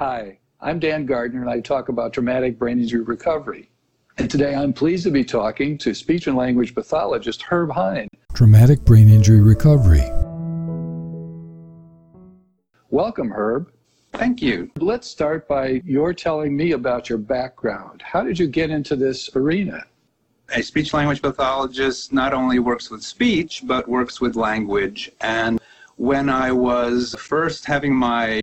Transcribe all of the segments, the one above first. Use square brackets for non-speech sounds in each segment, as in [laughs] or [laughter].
Hi, I'm Dan Gardner, and I talk about traumatic brain injury recovery. And today I'm pleased to be talking to speech and language pathologist Herb Hein. Traumatic brain injury recovery. Welcome, Herb. Thank you. Let's start by your telling me about your background. How did you get into this arena? A speech language pathologist not only works with speech, but works with language. And when I was first having my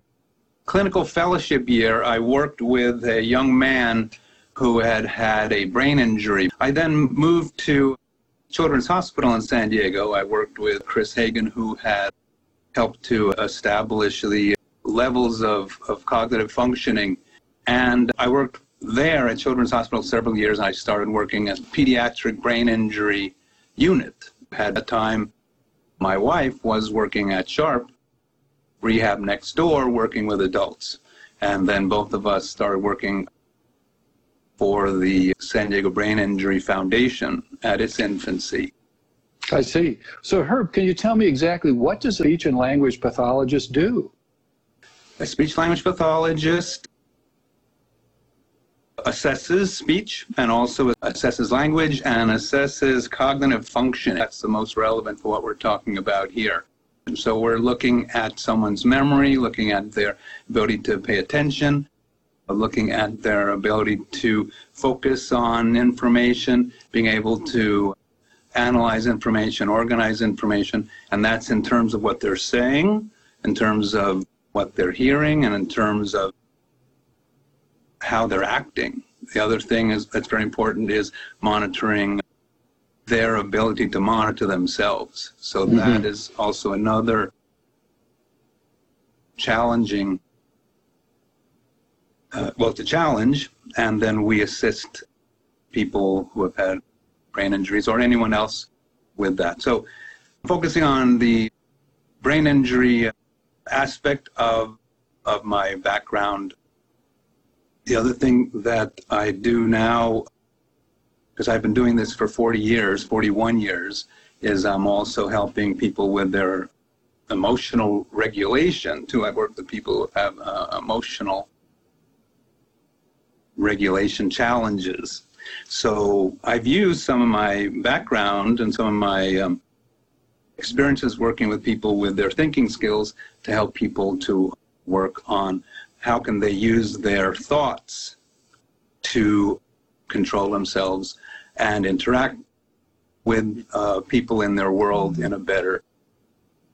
clinical fellowship year, I worked with a young man who had had a brain injury. I then moved to Children's Hospital in San Diego. I worked with Chris Hagen, who had helped to establish the levels of, of cognitive functioning. And I worked there at Children's Hospital several years, and I started working as pediatric brain injury unit. At that time, my wife was working at Sharp rehab next door, working with adults. And then both of us started working for the San Diego Brain Injury Foundation at its infancy. I see. So, Herb, can you tell me exactly what does a speech and language pathologist do? A speech language pathologist assesses speech and also assesses language and assesses cognitive function. That's the most relevant for what we're talking about here. So we're looking at someone's memory, looking at their ability to pay attention, looking at their ability to focus on information, being able to analyze information, organize information, and that's in terms of what they're saying, in terms of what they're hearing, and in terms of how they're acting. The other thing is that's very important is monitoring their ability to monitor themselves. So mm-hmm. that is also another challenging, uh, well, a challenge, and then we assist people who have had brain injuries or anyone else with that. So focusing on the brain injury aspect of of my background the other thing that I do now, because I've been doing this for 40 years, 41 years, is I'm also helping people with their emotional regulation too. I work with people who have uh, emotional regulation challenges. So I've used some of my background and some of my um, experiences working with people with their thinking skills to help people to work on how can they use their thoughts to control themselves and interact with uh, people in their world in a better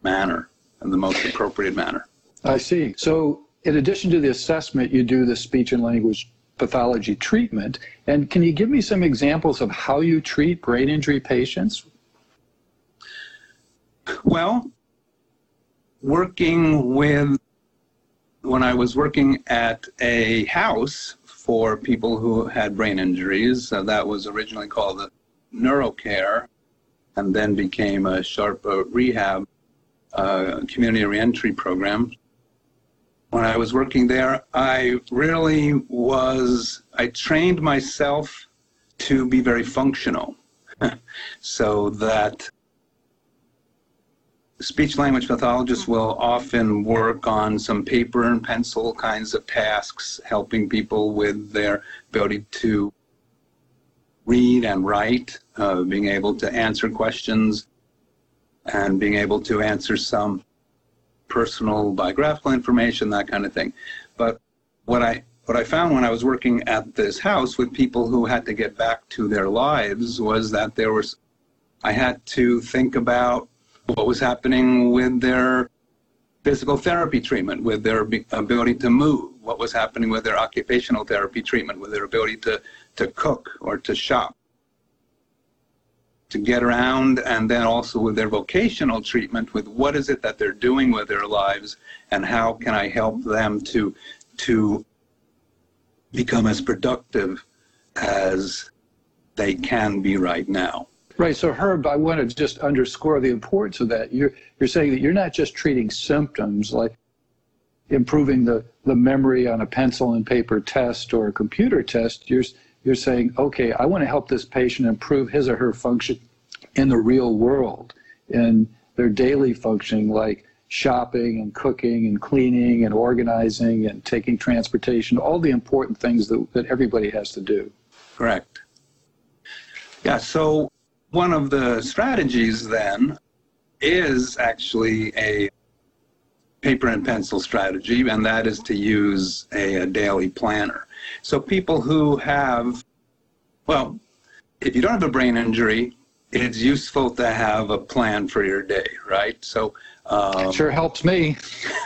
manner and the most appropriate manner. I see. So, in addition to the assessment, you do the speech and language pathology treatment. And can you give me some examples of how you treat brain injury patients? Well, working with when I was working at a house for people who had brain injuries, uh, that was originally called the NeuroCare and then became a Sharp uh, Rehab uh, community reentry program. When I was working there, I really was, I trained myself to be very functional [laughs] so that speech language pathologists will often work on some paper and pencil kinds of tasks, helping people with their ability to read and write, uh, being able to answer questions, and being able to answer some personal biographical information, that kind of thing. But what I what I found when I was working at this house with people who had to get back to their lives was that there was I had to think about what was happening with their physical therapy treatment, with their ability to move, what was happening with their occupational therapy treatment, with their ability to, to cook or to shop, to get around, and then also with their vocational treatment, with what is it that they're doing with their lives, and how can I help them to, to become as productive as they can be right now. Right. So, Herb, I want to just underscore the importance of that. You're, you're saying that you're not just treating symptoms like improving the, the memory on a pencil and paper test or a computer test. You're, you're saying, okay, I want to help this patient improve his or her function in the real world, in their daily functioning, like shopping and cooking and cleaning and organizing and taking transportation, all the important things that, that everybody has to do. Correct. Yeah, so one of the strategies then is actually a paper and pencil strategy, and that is to use a, a daily planner. So people who have, well, if you don't have a brain injury, it's useful to have a plan for your day, right? So um, sure helps me.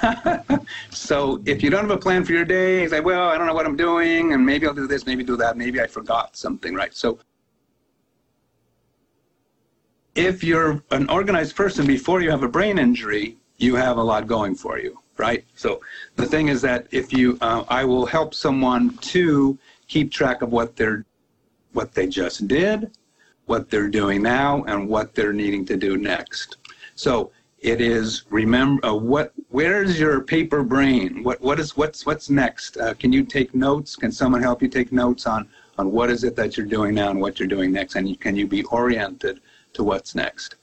[laughs] so if you don't have a plan for your day, you say, well, I don't know what I'm doing, and maybe I'll do this, maybe do that, maybe I forgot something, right? So if you're an organized person before you have a brain injury, you have a lot going for you, right? So the thing is that if you, uh, I will help someone to keep track of what they're, what they just did, what they're doing now, and what they're needing to do next. So it is remember uh, what. Where's your paper brain? What what is what's what's next? Uh, can you take notes? Can someone help you take notes on on what is it that you're doing now and what you're doing next? And you, can you be oriented to what's next?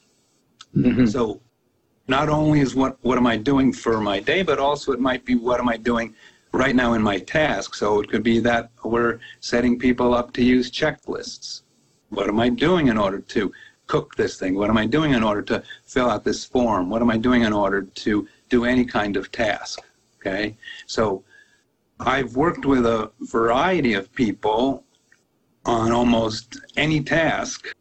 Mm-hmm. So not only is what what am I doing for my day, but also it might be what am I doing right now in my task. So it could be that we're setting people up to use checklists. What am I doing in order to cook this thing? What am I doing in order to fill out this form? What am I doing in order to do any kind of task? Okay, so I've worked with a variety of people on almost any task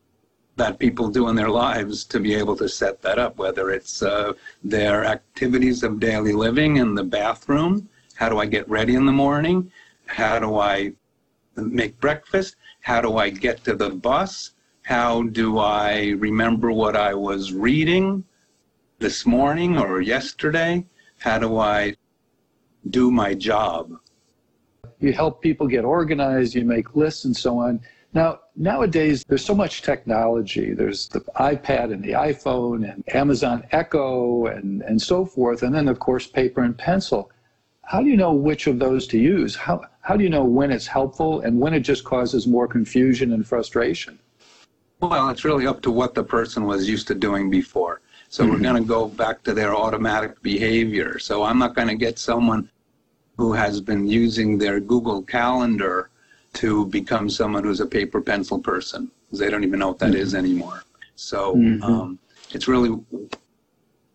that people do in their lives to be able to set that up, whether it's uh, their activities of daily living in the bathroom. How do I get ready in the morning? How do I make breakfast? How do I get to the bus? How do I remember what I was reading this morning or yesterday? How do I do my job? You help people get organized, you make lists and so on. Now, nowadays, there's so much technology. There's the iPad and the iPhone and Amazon Echo and, and so forth. And then, of course, paper and pencil. How do you know which of those to use? How, how do you know when it's helpful and when it just causes more confusion and frustration? Well, it's really up to what the person was used to doing before. So mm-hmm. we're going to go back to their automatic behavior. So I'm not going to get someone who has been using their Google Calendar to become someone who's a paper pencil person because they don't even know what that mm-hmm. is anymore. So mm-hmm. um, it's really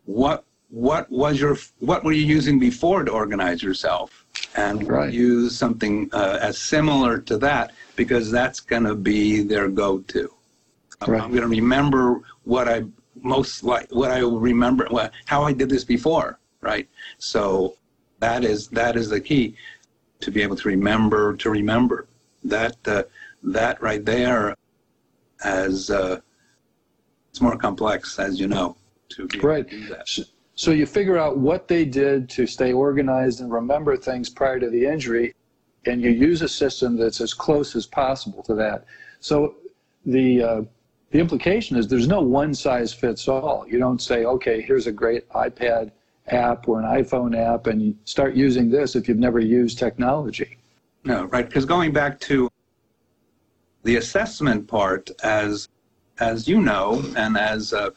what what was your what were you using before to organize yourself, and right. use something uh, as similar to that because that's going to be their go-to. Right. I'm going to remember what I most like, what I remember, what, how I did this before, right? So that is that is the key to be able to remember to remember that uh, that right there as uh, it's more complex as you know to be right. To so you figure out what they did to stay organized and remember things prior to the injury, and you use a system that's as close as possible to that. So the uh, the implication is there's no one size fits all. You don't say, okay, here's a great iPad app or an iPhone app, and you start using this if you've never used technology. No, right? Because going back to the assessment part, as as you know, and as uh,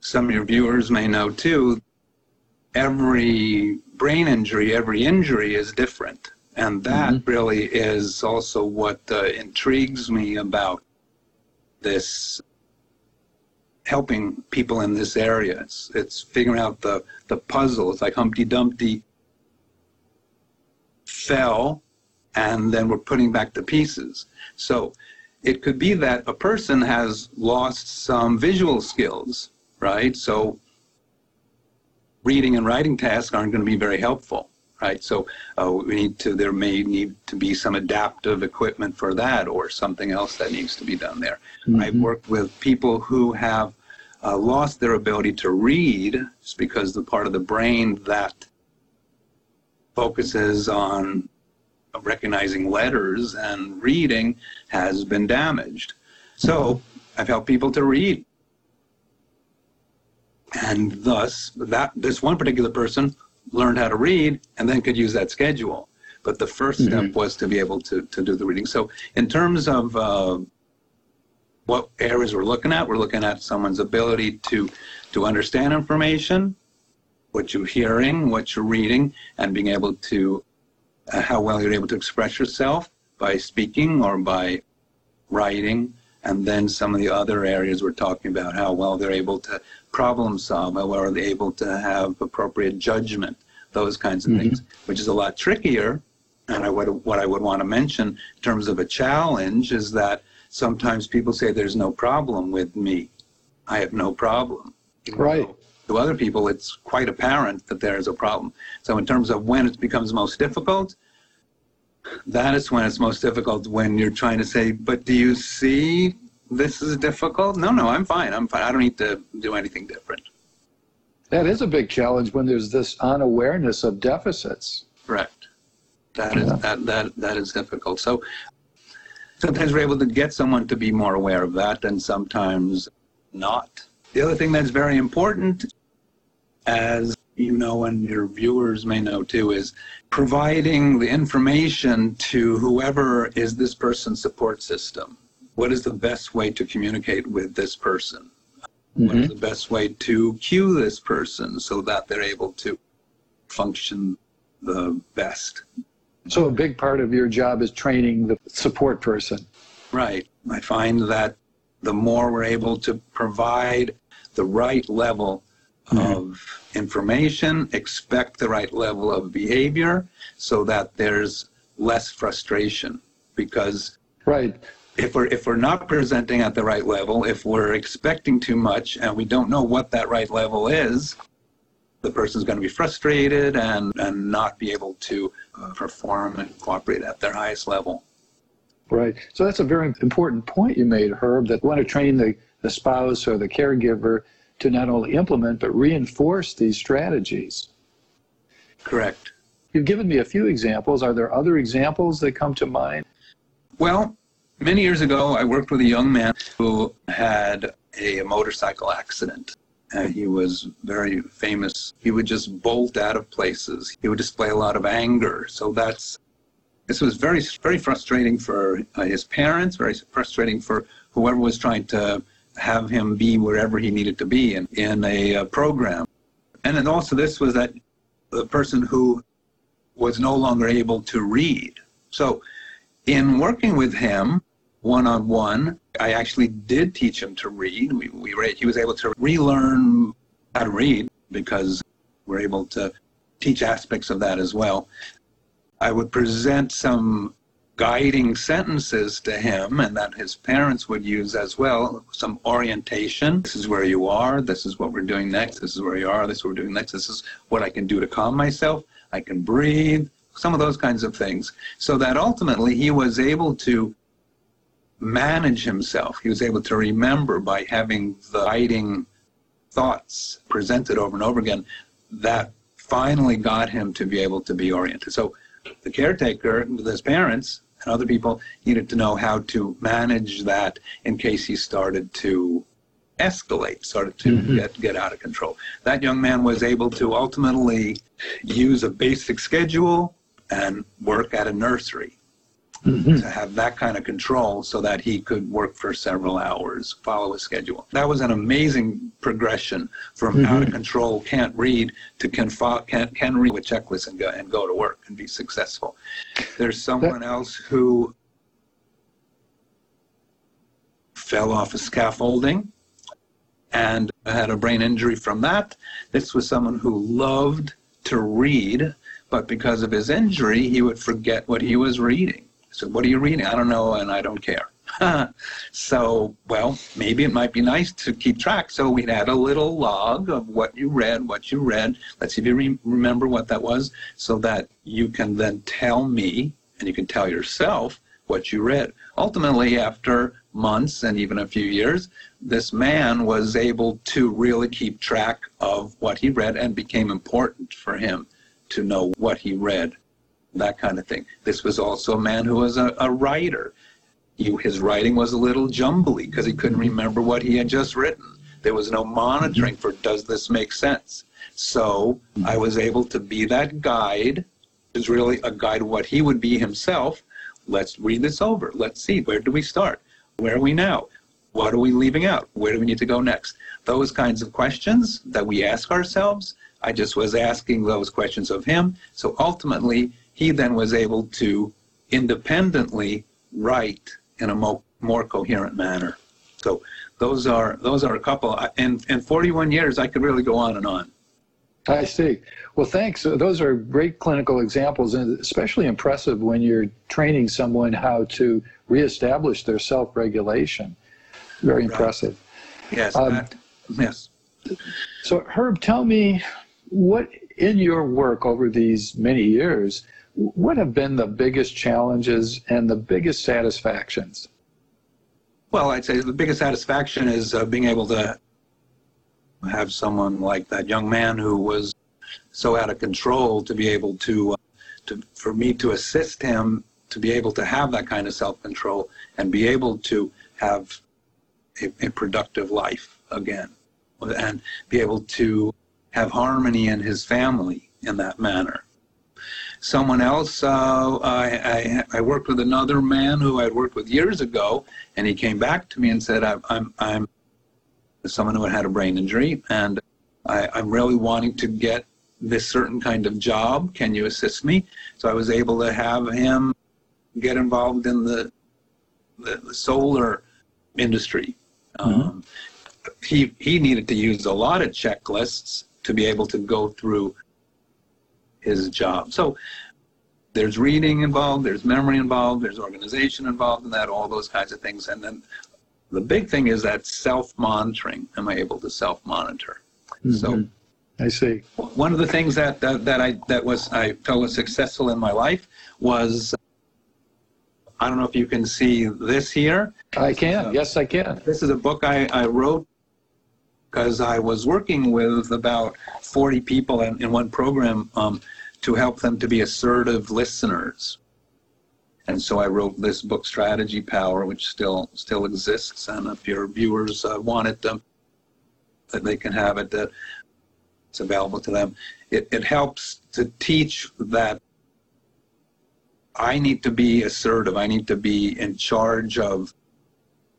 some of your viewers may know too, every brain injury, every injury is different, and that mm-hmm. really is also what uh, intrigues me about this helping people in this area. It's, it's figuring out the, the puzzle. It's like Humpty Dumpty fell, and then we're putting back the pieces. So it could be that a person has lost some visual skills, right? So reading and writing tasks aren't going to be very helpful right? So uh, we need to, there may need to be some adaptive equipment for that or something else that needs to be done there. Mm-hmm. I've worked with people who have uh, lost their ability to read just because the part of the brain that focuses on recognizing letters and reading has been damaged. So I've helped people to read. And thus, that this one particular person learned how to read and then could use that schedule. But the 1st mm-hmm. step was to be able to, to do the reading. So, in terms of uh, what areas we're looking at, we're looking at someone's ability to, to understand information, what you're hearing, what you're reading, and being able to, uh, how well you're able to express yourself by speaking or by writing. And then some of the other areas we're talking about, how well they're able to problem solve, how well are they able to have appropriate judgment, those kinds of Mhm. things, which is a lot trickier. And I would, what I would want to mention in terms of a challenge is that sometimes people say there's no problem with me. I have no problem. Right. To other people, it's quite apparent that there is a problem. So in terms of when it becomes most difficult, that is when it's most difficult when you're trying to say, but do you see this is difficult? No, no, I'm fine. I'm fine. I don't need to do anything different. That is a big challenge when there's this unawareness of deficits. Correct. That is Yeah. that that that is difficult. So sometimes we're able to get someone to be more aware of that, and sometimes not. The other thing that's very important, as you know, and your viewers may know too, is providing the information to whoever is this person's support system. What is the best way to communicate with this person? What is mm-hmm. the best way to cue this person so that they're able to function the best? So a big part of your job is training the support person. Right. I find that the more we're able to provide the right level of information, expect the right level of behavior so that there's less frustration because Right. if we're if we're not presenting at the right level, if we're expecting too much and we don't know what that right level is, the person's going to be frustrated and and not be able to uh, perform and cooperate at their highest level. Right. So that's a very important point you made, Herb, that we want to train the, the spouse or the caregiver to not only implement but reinforce these strategies. Correct. You've given me a few examples. Are there other examples that come to mind? Well, many years ago, I worked with a young man who had a motorcycle accident. And he was very famous. He would just bolt out of places. He would display a lot of anger. So that's this was very very frustrating for uh, his parents. Very frustrating for whoever was trying to have him be wherever he needed to be in in a uh, program. And then also this was that the person who was no longer able to read. So in working with him one on one, I actually did teach him to read. We, we re- he was able to relearn how to read because we're able to teach aspects of that as well. I would present some guiding sentences to him and that his parents would use as well some orientation. This is where you are this is what we're doing next this is where you are this is what we're doing next this is what i can do to calm myself i can breathe some of those kinds of things. So that ultimately he was able to manage himself. He was able to remember by having the guiding thoughts presented over and over again that finally got him to be able to be oriented. So the caretaker with his parents and other people needed to know how to manage that in case he started to escalate, started to Mhm. get, get out of control. That young man was able to ultimately use a basic schedule and work at a nursery Mm-hmm. to have that kind of control so that he could work for several hours, follow a schedule. That was an amazing progression from out of control, can't read, to can, fo- can, can read with checklists and go, and go to work and be successful. There's someone else who fell off a scaffolding and had a brain injury from that. This was someone who loved to read, but because of his injury, he would forget what he was reading. So, what are you reading? I don't know, and I don't care. [laughs] so, well, maybe it might be nice to keep track. So, we'd add a little log of what you read, what you read. Let's see if you re- remember what that was, so that you can then tell me and you can tell yourself what you read. Ultimately, after months and even a few years, this man was able to really keep track of what he read and became important for him to know what he read, that kind of thing. This was also a man who was a, a writer. His writing was a little jumbly because he couldn't remember what he had just written. There was no monitoring for does this make sense? So I was able to be that guide, is really a guide what he would be himself. Let's read this over. Let's see, where do we start? Where are we now? What are we leaving out? Where do we need to go next? Those kinds of questions that we ask ourselves I just was asking those questions of him. So ultimately, he then was able to independently write in a mo- more coherent manner. So those are those are a couple. In in 41 years, I could really go on and on. I see. Well, thanks. Those are great clinical examples, and especially impressive when you're training someone how to reestablish their self-regulation. Very impressive. Yes. Um, that, yes. So, Herb, tell me what in your work over these many years, what have been the biggest challenges and the biggest satisfactions? Well, I'd say the biggest satisfaction is uh, being able to have someone like that young man who was so out of control to be able to, uh, to for me to assist him to be able to have that kind of self-control and be able to have a, a productive life again and be able to have harmony in his family in that manner. Someone else, uh, I, I, I, worked with another man who I'd worked with years ago, and he came back to me and said, I'm, I'm, I'm someone who had had a brain injury, and I, I'm really wanting to get this certain kind of job. Can you assist me? So I was able to have him get involved in the, the, the solar industry. Mm-hmm. Um, he, he needed to use a lot of checklists to be able to go through his job. So there's reading involved, there's memory involved, there's organization involved in that, all those kinds of things. And then the big thing is that self-monitoring. Am I able to self-monitor? Mm-hmm. So I see. One of the things that, that, that I that was I felt was successful in my life was I don't know if you can see this here. I can. yes, I can. This is a book I, I wrote because I was working with about 40 people in, in one program um, to help them to be assertive listeners. And so I wrote this book, Strategy Power, which still still exists. And if your viewers uh, want it, um, that they can have it, that it's available to them. It, it helps to teach that I need to be assertive. I need to be in charge of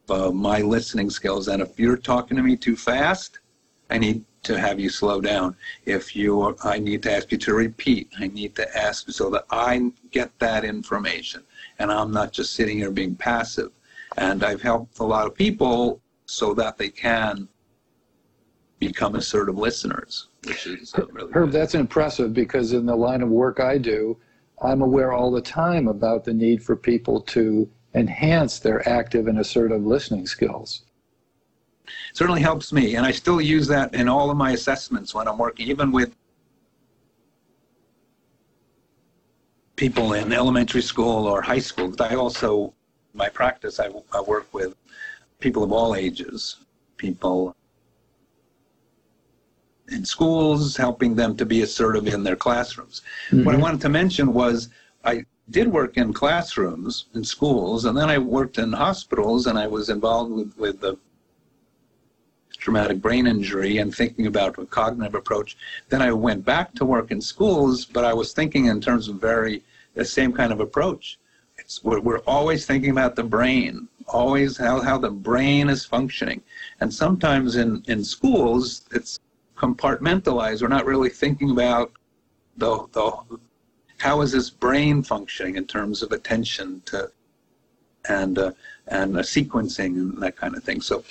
uh, my listening skills. And if you're talking to me too fast, I need to have you slow down. If you, I need to ask you to repeat. I need to ask so that I get that information, and I'm not just sitting here being passive. And I've helped a lot of people so that they can become assertive listeners, which is uh, really Herb. Good. That's impressive because in the line of work I do, I'm aware all the time about the need for people to enhance their active and assertive listening skills. Certainly helps me, and I still use that in all of my assessments when I'm working, even with people in elementary school or high school. I also, my practice, I, I work with people of all ages, people in schools, helping them to be assertive in their classrooms. Mm-hmm. What I wanted to mention was I did work in classrooms in schools, and then I worked in hospitals, and I was involved with, with the traumatic brain injury and thinking about a cognitive approach. Then I went back to work in schools, but I was thinking in terms of very the same kind of approach. It's, we're, we're always thinking about the brain, always how, how the brain is functioning. And sometimes in, in schools, it's compartmentalized. We're not really thinking about the, the how is this brain functioning in terms of attention to and uh, and uh, sequencing and that kind of thing. So,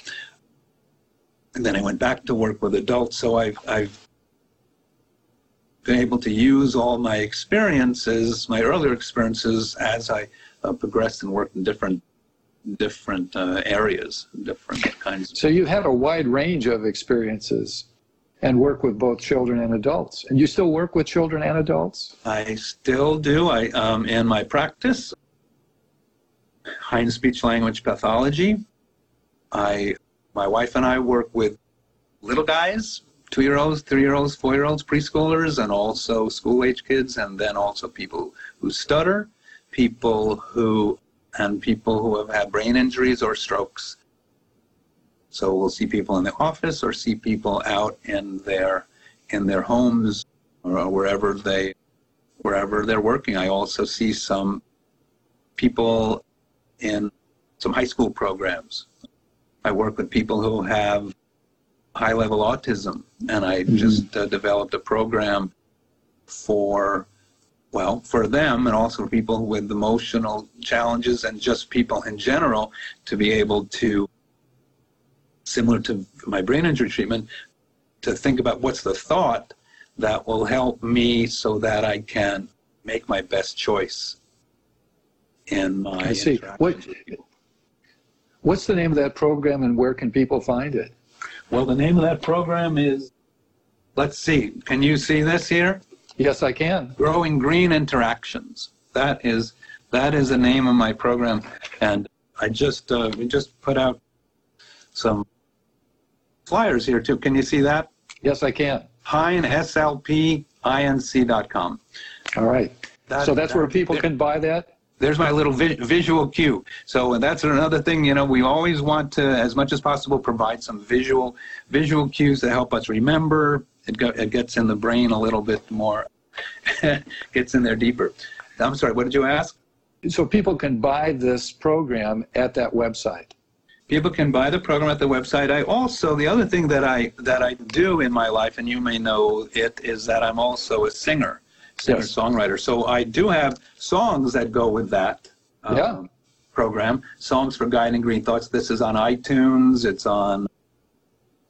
and then I went back to work with adults. So I've I've been able to use all my experiences, my earlier experiences, as I uh, progressed and worked in different different uh, areas, different kinds. So you've had a wide range of experiences and work with both children and adults. And you still work with children and adults? I still do. I um, in my practice, Hein's speech language pathology. I, my wife and I work with little guys, two-year-olds, three-year-olds, four-year-olds, preschoolers, and also school-age kids, and then also people who stutter, people who and people who have had brain injuries or strokes so we'll see people in the office or see people out in their in their homes or wherever they wherever they're working. I also see some people in some high school programs. I work with people who have high level autism, and I just uh, developed a program for well for them and also for people with emotional challenges and just people in general to be able to similar to my brain injury treatment to think about what's the thought that will help me so that I can make my best choice in my I see. What-. What's the name of that program and where can people find it? Well, the name of that program is, let's see, can you see this here? Yes, I can. Growing Green Interactions. That is that is the name of my program, and I just uh, we just put out some flyers here too. Can you see that? Yes, I can. Hein slpinc.com. All right. That- So that's where that- people can buy that? There's my little vi- visual cue. So that's another thing, you know, we always want to, as much as possible, provide some visual visual cues to help us remember. It, go, it gets in the brain a little bit more, [laughs] gets in there deeper. I'm sorry, what did you ask? So people can buy this program at that website. People can buy the program at the website. I also the other thing that I that I do in my life, and you may know it, is that I'm also a singer, singer Yes. songwriter. So I do have songs that go with that. um, Yeah. Program songs for guiding green thoughts. This is on iTunes. It's on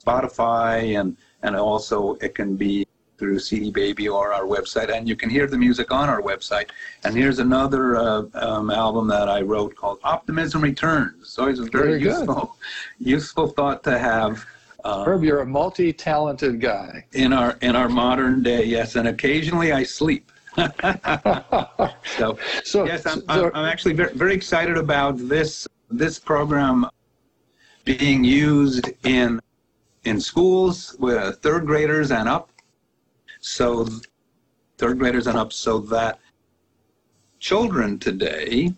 Spotify, and and also it can be through CD Baby or our website, and you can hear the music on our website. And here's another uh, um, album that I wrote called Optimism Returns. So it's a very, Very good. useful, [laughs] useful thought to have uh, Herb, you're a multi-talented guy. in our in our modern day. Yes, and occasionally I sleep. [laughs] so [laughs] So, yes, I'm, so- I'm, I'm actually very, very excited about this this program being used in in schools with third graders and up. So third graders and up, so that children today,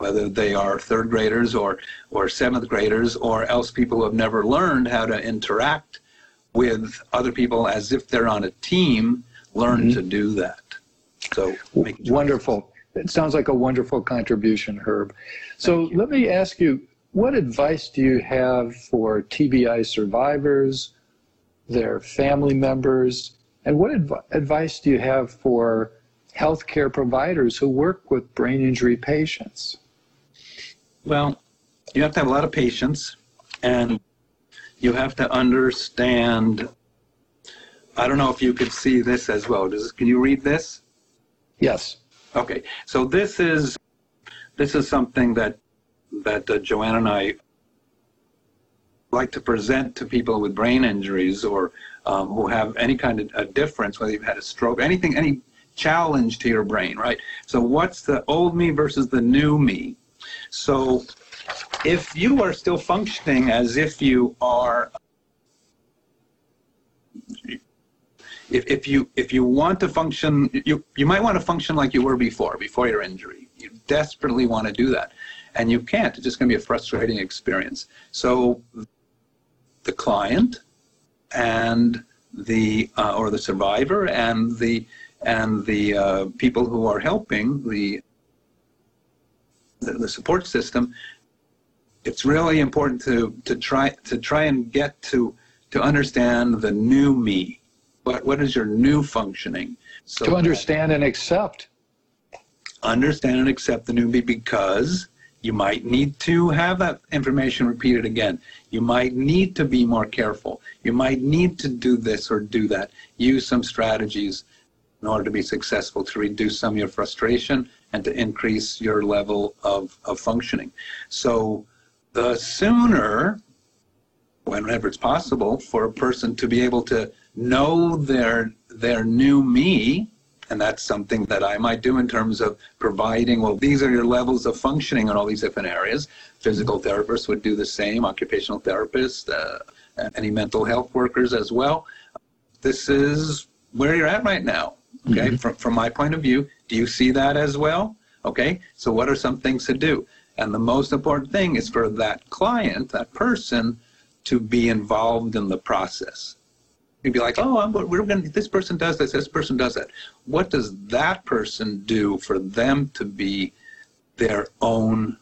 whether they are third graders or or seventh graders or else people who have never learned how to interact with other people as if they're on a team, learn Mhm. to do that. So wonderful. It sounds like a wonderful contribution, Herb. So let me ask you, what advice do you have for TBI survivors, their family members, and what adv- advice do you have for healthcare providers who work with brain injury patients? Well, you have to have a lot of patience and you have to understand. I don't know if you could see this as well. Does, can you read this? Yes. Okay, so this is this is something that that uh, Joanne and I like to present to people with brain injuries or um, who have any kind of a difference, whether you've had a stroke, anything, any challenge to your brain, right? So what's the old me versus the new me? So if you are still functioning as if you are if, if you if you want to function you you might want to function like you were before before your injury. You desperately want to do that. And you can't. It's just going to be a frustrating experience. So the client and the uh, or the survivor and the and the uh, people who are helping the, the support system it's really important to to try to try and get to to understand the new me what what is your new functioning so To understand and accept. understand and accept the new me because you might need to have that information repeated again. You might need to be more careful. You might need to do this or do that. Use some strategies in order to be successful to reduce some of your frustration and to increase your level of, of functioning. So the sooner, whenever it's possible, for a person to be able to know their their new me, and that's something that I might do in terms of providing, well, these are your levels of functioning in all these different areas. Physical therapists would do the same, occupational therapists, uh, any mental health workers as well. This is where you're at right now. Okay, from, from my point of view, do you see that as well? Okay, so what are some things to do? And the most important thing is for that client, that person, to be involved in the process. You'd be like, oh, I'm, we're going. to This person does this. This person does that. What does that person do for them to be their own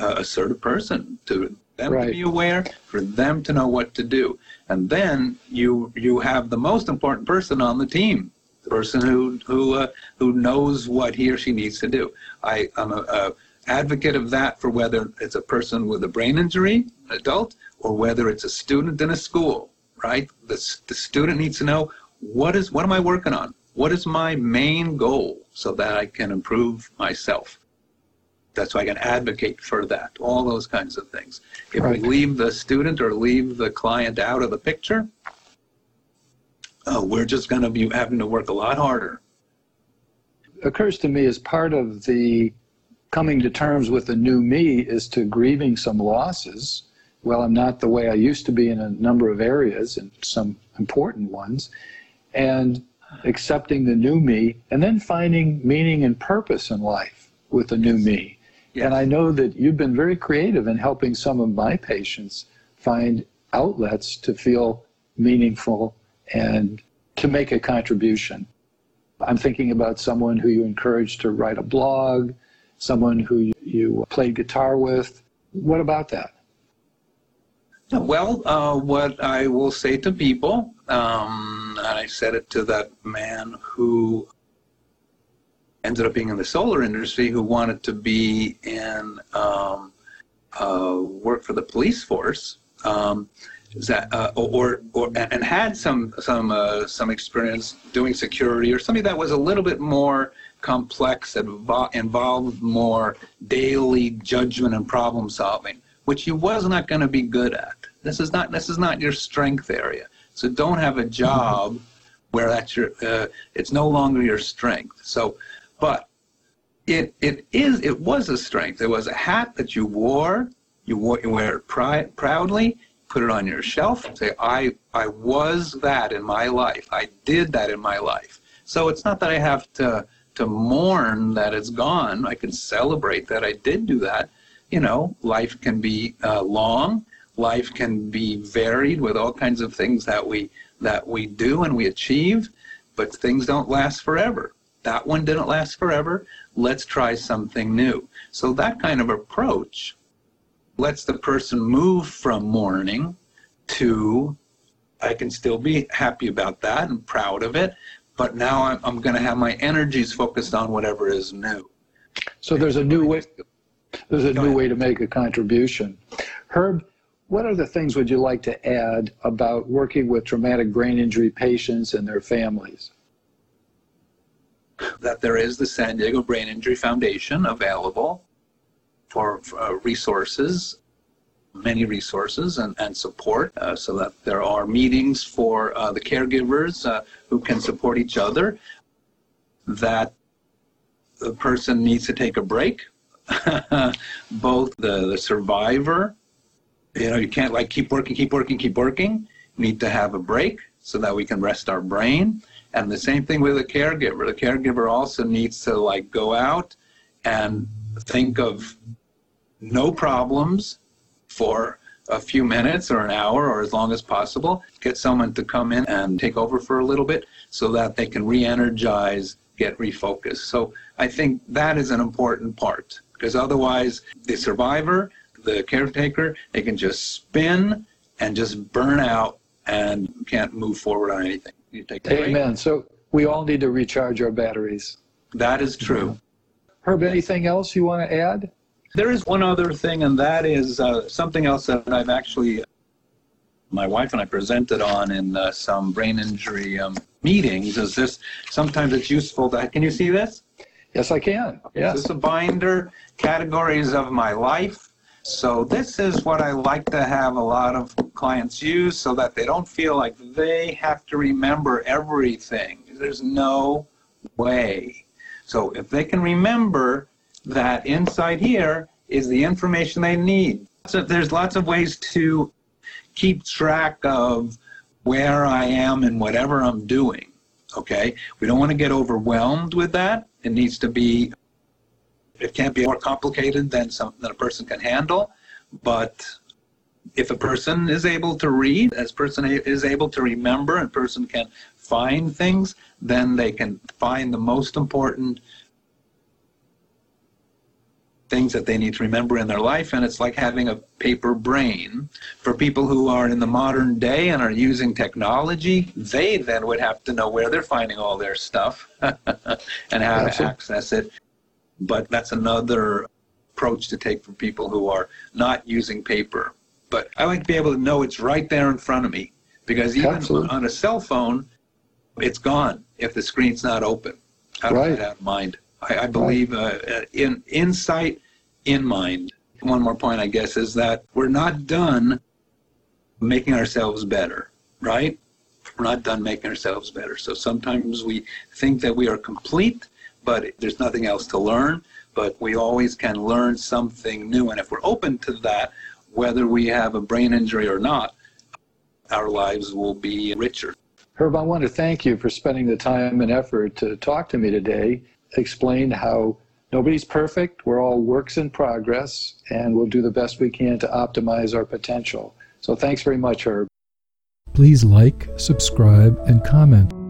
uh, assertive person? To them to be aware, for them to know what to do. And then you you have the most important person on the team, the person who who uh, who knows what he or she needs to do. I am a, a advocate of that for whether it's a person with a brain injury, an adult, or whether it's a student in a school. Right, the the student needs to know what is what am I working on? What is my main goal so that I can improve myself? That's why I can advocate for that. All those kinds of things. If Right. we leave the student or leave the client out of the picture, uh, we're just going to be having to work a lot harder. occurs to me as part of the coming to terms with the new me is to grieving some losses. Well, I'm not the way I used to be in a number of areas and some important ones, and accepting the new me, and then finding meaning and purpose in life with the new me. Yes. And I know that you've been very creative in helping some of my patients find outlets to feel meaningful and to make a contribution. I'm thinking about someone who you encouraged to write a blog, someone who you, played guitar with. What about that? Well, uh, what I will say to people, um, and I said it to that man who ended up being in the solar industry, who wanted to be in um, uh, work for the police force, um, that uh, or or and had some some uh, some experience doing security or something that was a little bit more complex and involved more daily judgment and problem solving, which you was not going to be good at. This is not this is not your strength area. So don't have a job where that's your uh, it's no longer your strength. So, but it it is it was a strength. It was a hat that you wore. You wore you wear it pri- proudly. Put it on your shelf. Say I I was that in my life. I did that in my life. So it's not that I have to to mourn that it's gone. I can celebrate that I did do that. You know, life can be uh, long. Life can be varied with all kinds of things that we that we do and we achieve, but things don't last forever. That one didn't last forever. Let's try something new. So that kind of approach lets the person move from mourning to I can still be happy about that and proud of it, but now I'm, I'm going to have my energies focused on whatever is new. So there's a new way. There's a new way to make a contribution. Herb, what other things would you like to add about working with traumatic brain injury patients and their families? that there is the San Diego Brain Injury Foundation available for, uh, resources, many resources and, and support, uh, so that there are meetings for uh, the caregivers uh, who can support each other, that the person needs to take a break, [laughs] both the, the survivor, you know, you can't like keep working, keep working, keep working. Need to have a break so that we can rest our brain. And the same thing with the caregiver. The caregiver also needs to like go out and think of no problems for a few minutes or an hour or as long as possible. Get someone to come in and take over for a little bit so that they can re-energize, get refocused. So I think that is an important part because otherwise the survivor, the caretaker, they can just spin and just burn out and can't move forward on anything. You take a break. Amen. So we all need to recharge our batteries. That is true. Herb, anything else you want to add? There is one other thing, and that is uh, something else that I've actually, my wife and I presented on in uh, some brain injury um, meetings. Is this sometimes it's useful to? Can you see this? Yes, I can. This Yes. is a binder, categories of my life. So this is what I like to have a lot of clients use so that they don't feel like they have to remember everything. There's no way. So if they can remember that inside here is the information they need. So there's lots of ways to keep track of where I am and whatever I'm doing. Okay? We don't want to get overwhelmed with that. It needs to be it can't be more complicated than some than a person can handle but if a person is able to read as person is able to remember and person can find things then they can find the most important things that they need to remember in their life, and it's like having a paper brain. For people who are in the modern day and are using technology, they then would have to know where they're finding all their stuff [laughs] and how to access it. But that's another approach to take for people who are not using paper. But I like to be able to know it's right there in front of me because even Absolutely. on a cell phone, it's gone if the screen's not open. Out of Right. out of mind. I, I believe uh, uh, in insight, in mind. One more point, I guess, is that we're not done making ourselves better, right? We're not done making ourselves better. So sometimes we think that we are complete, but there's nothing else to learn. But we always can learn something new. And if we're open to that, whether we have a brain injury or not, our lives will be richer. Herb, I want to thank you for spending the time and effort to talk to me today, explain how nobody's perfect, we're all works in progress, and we'll do the best we can to optimize our potential. So thanks very much, Herb. Please like, subscribe, and comment.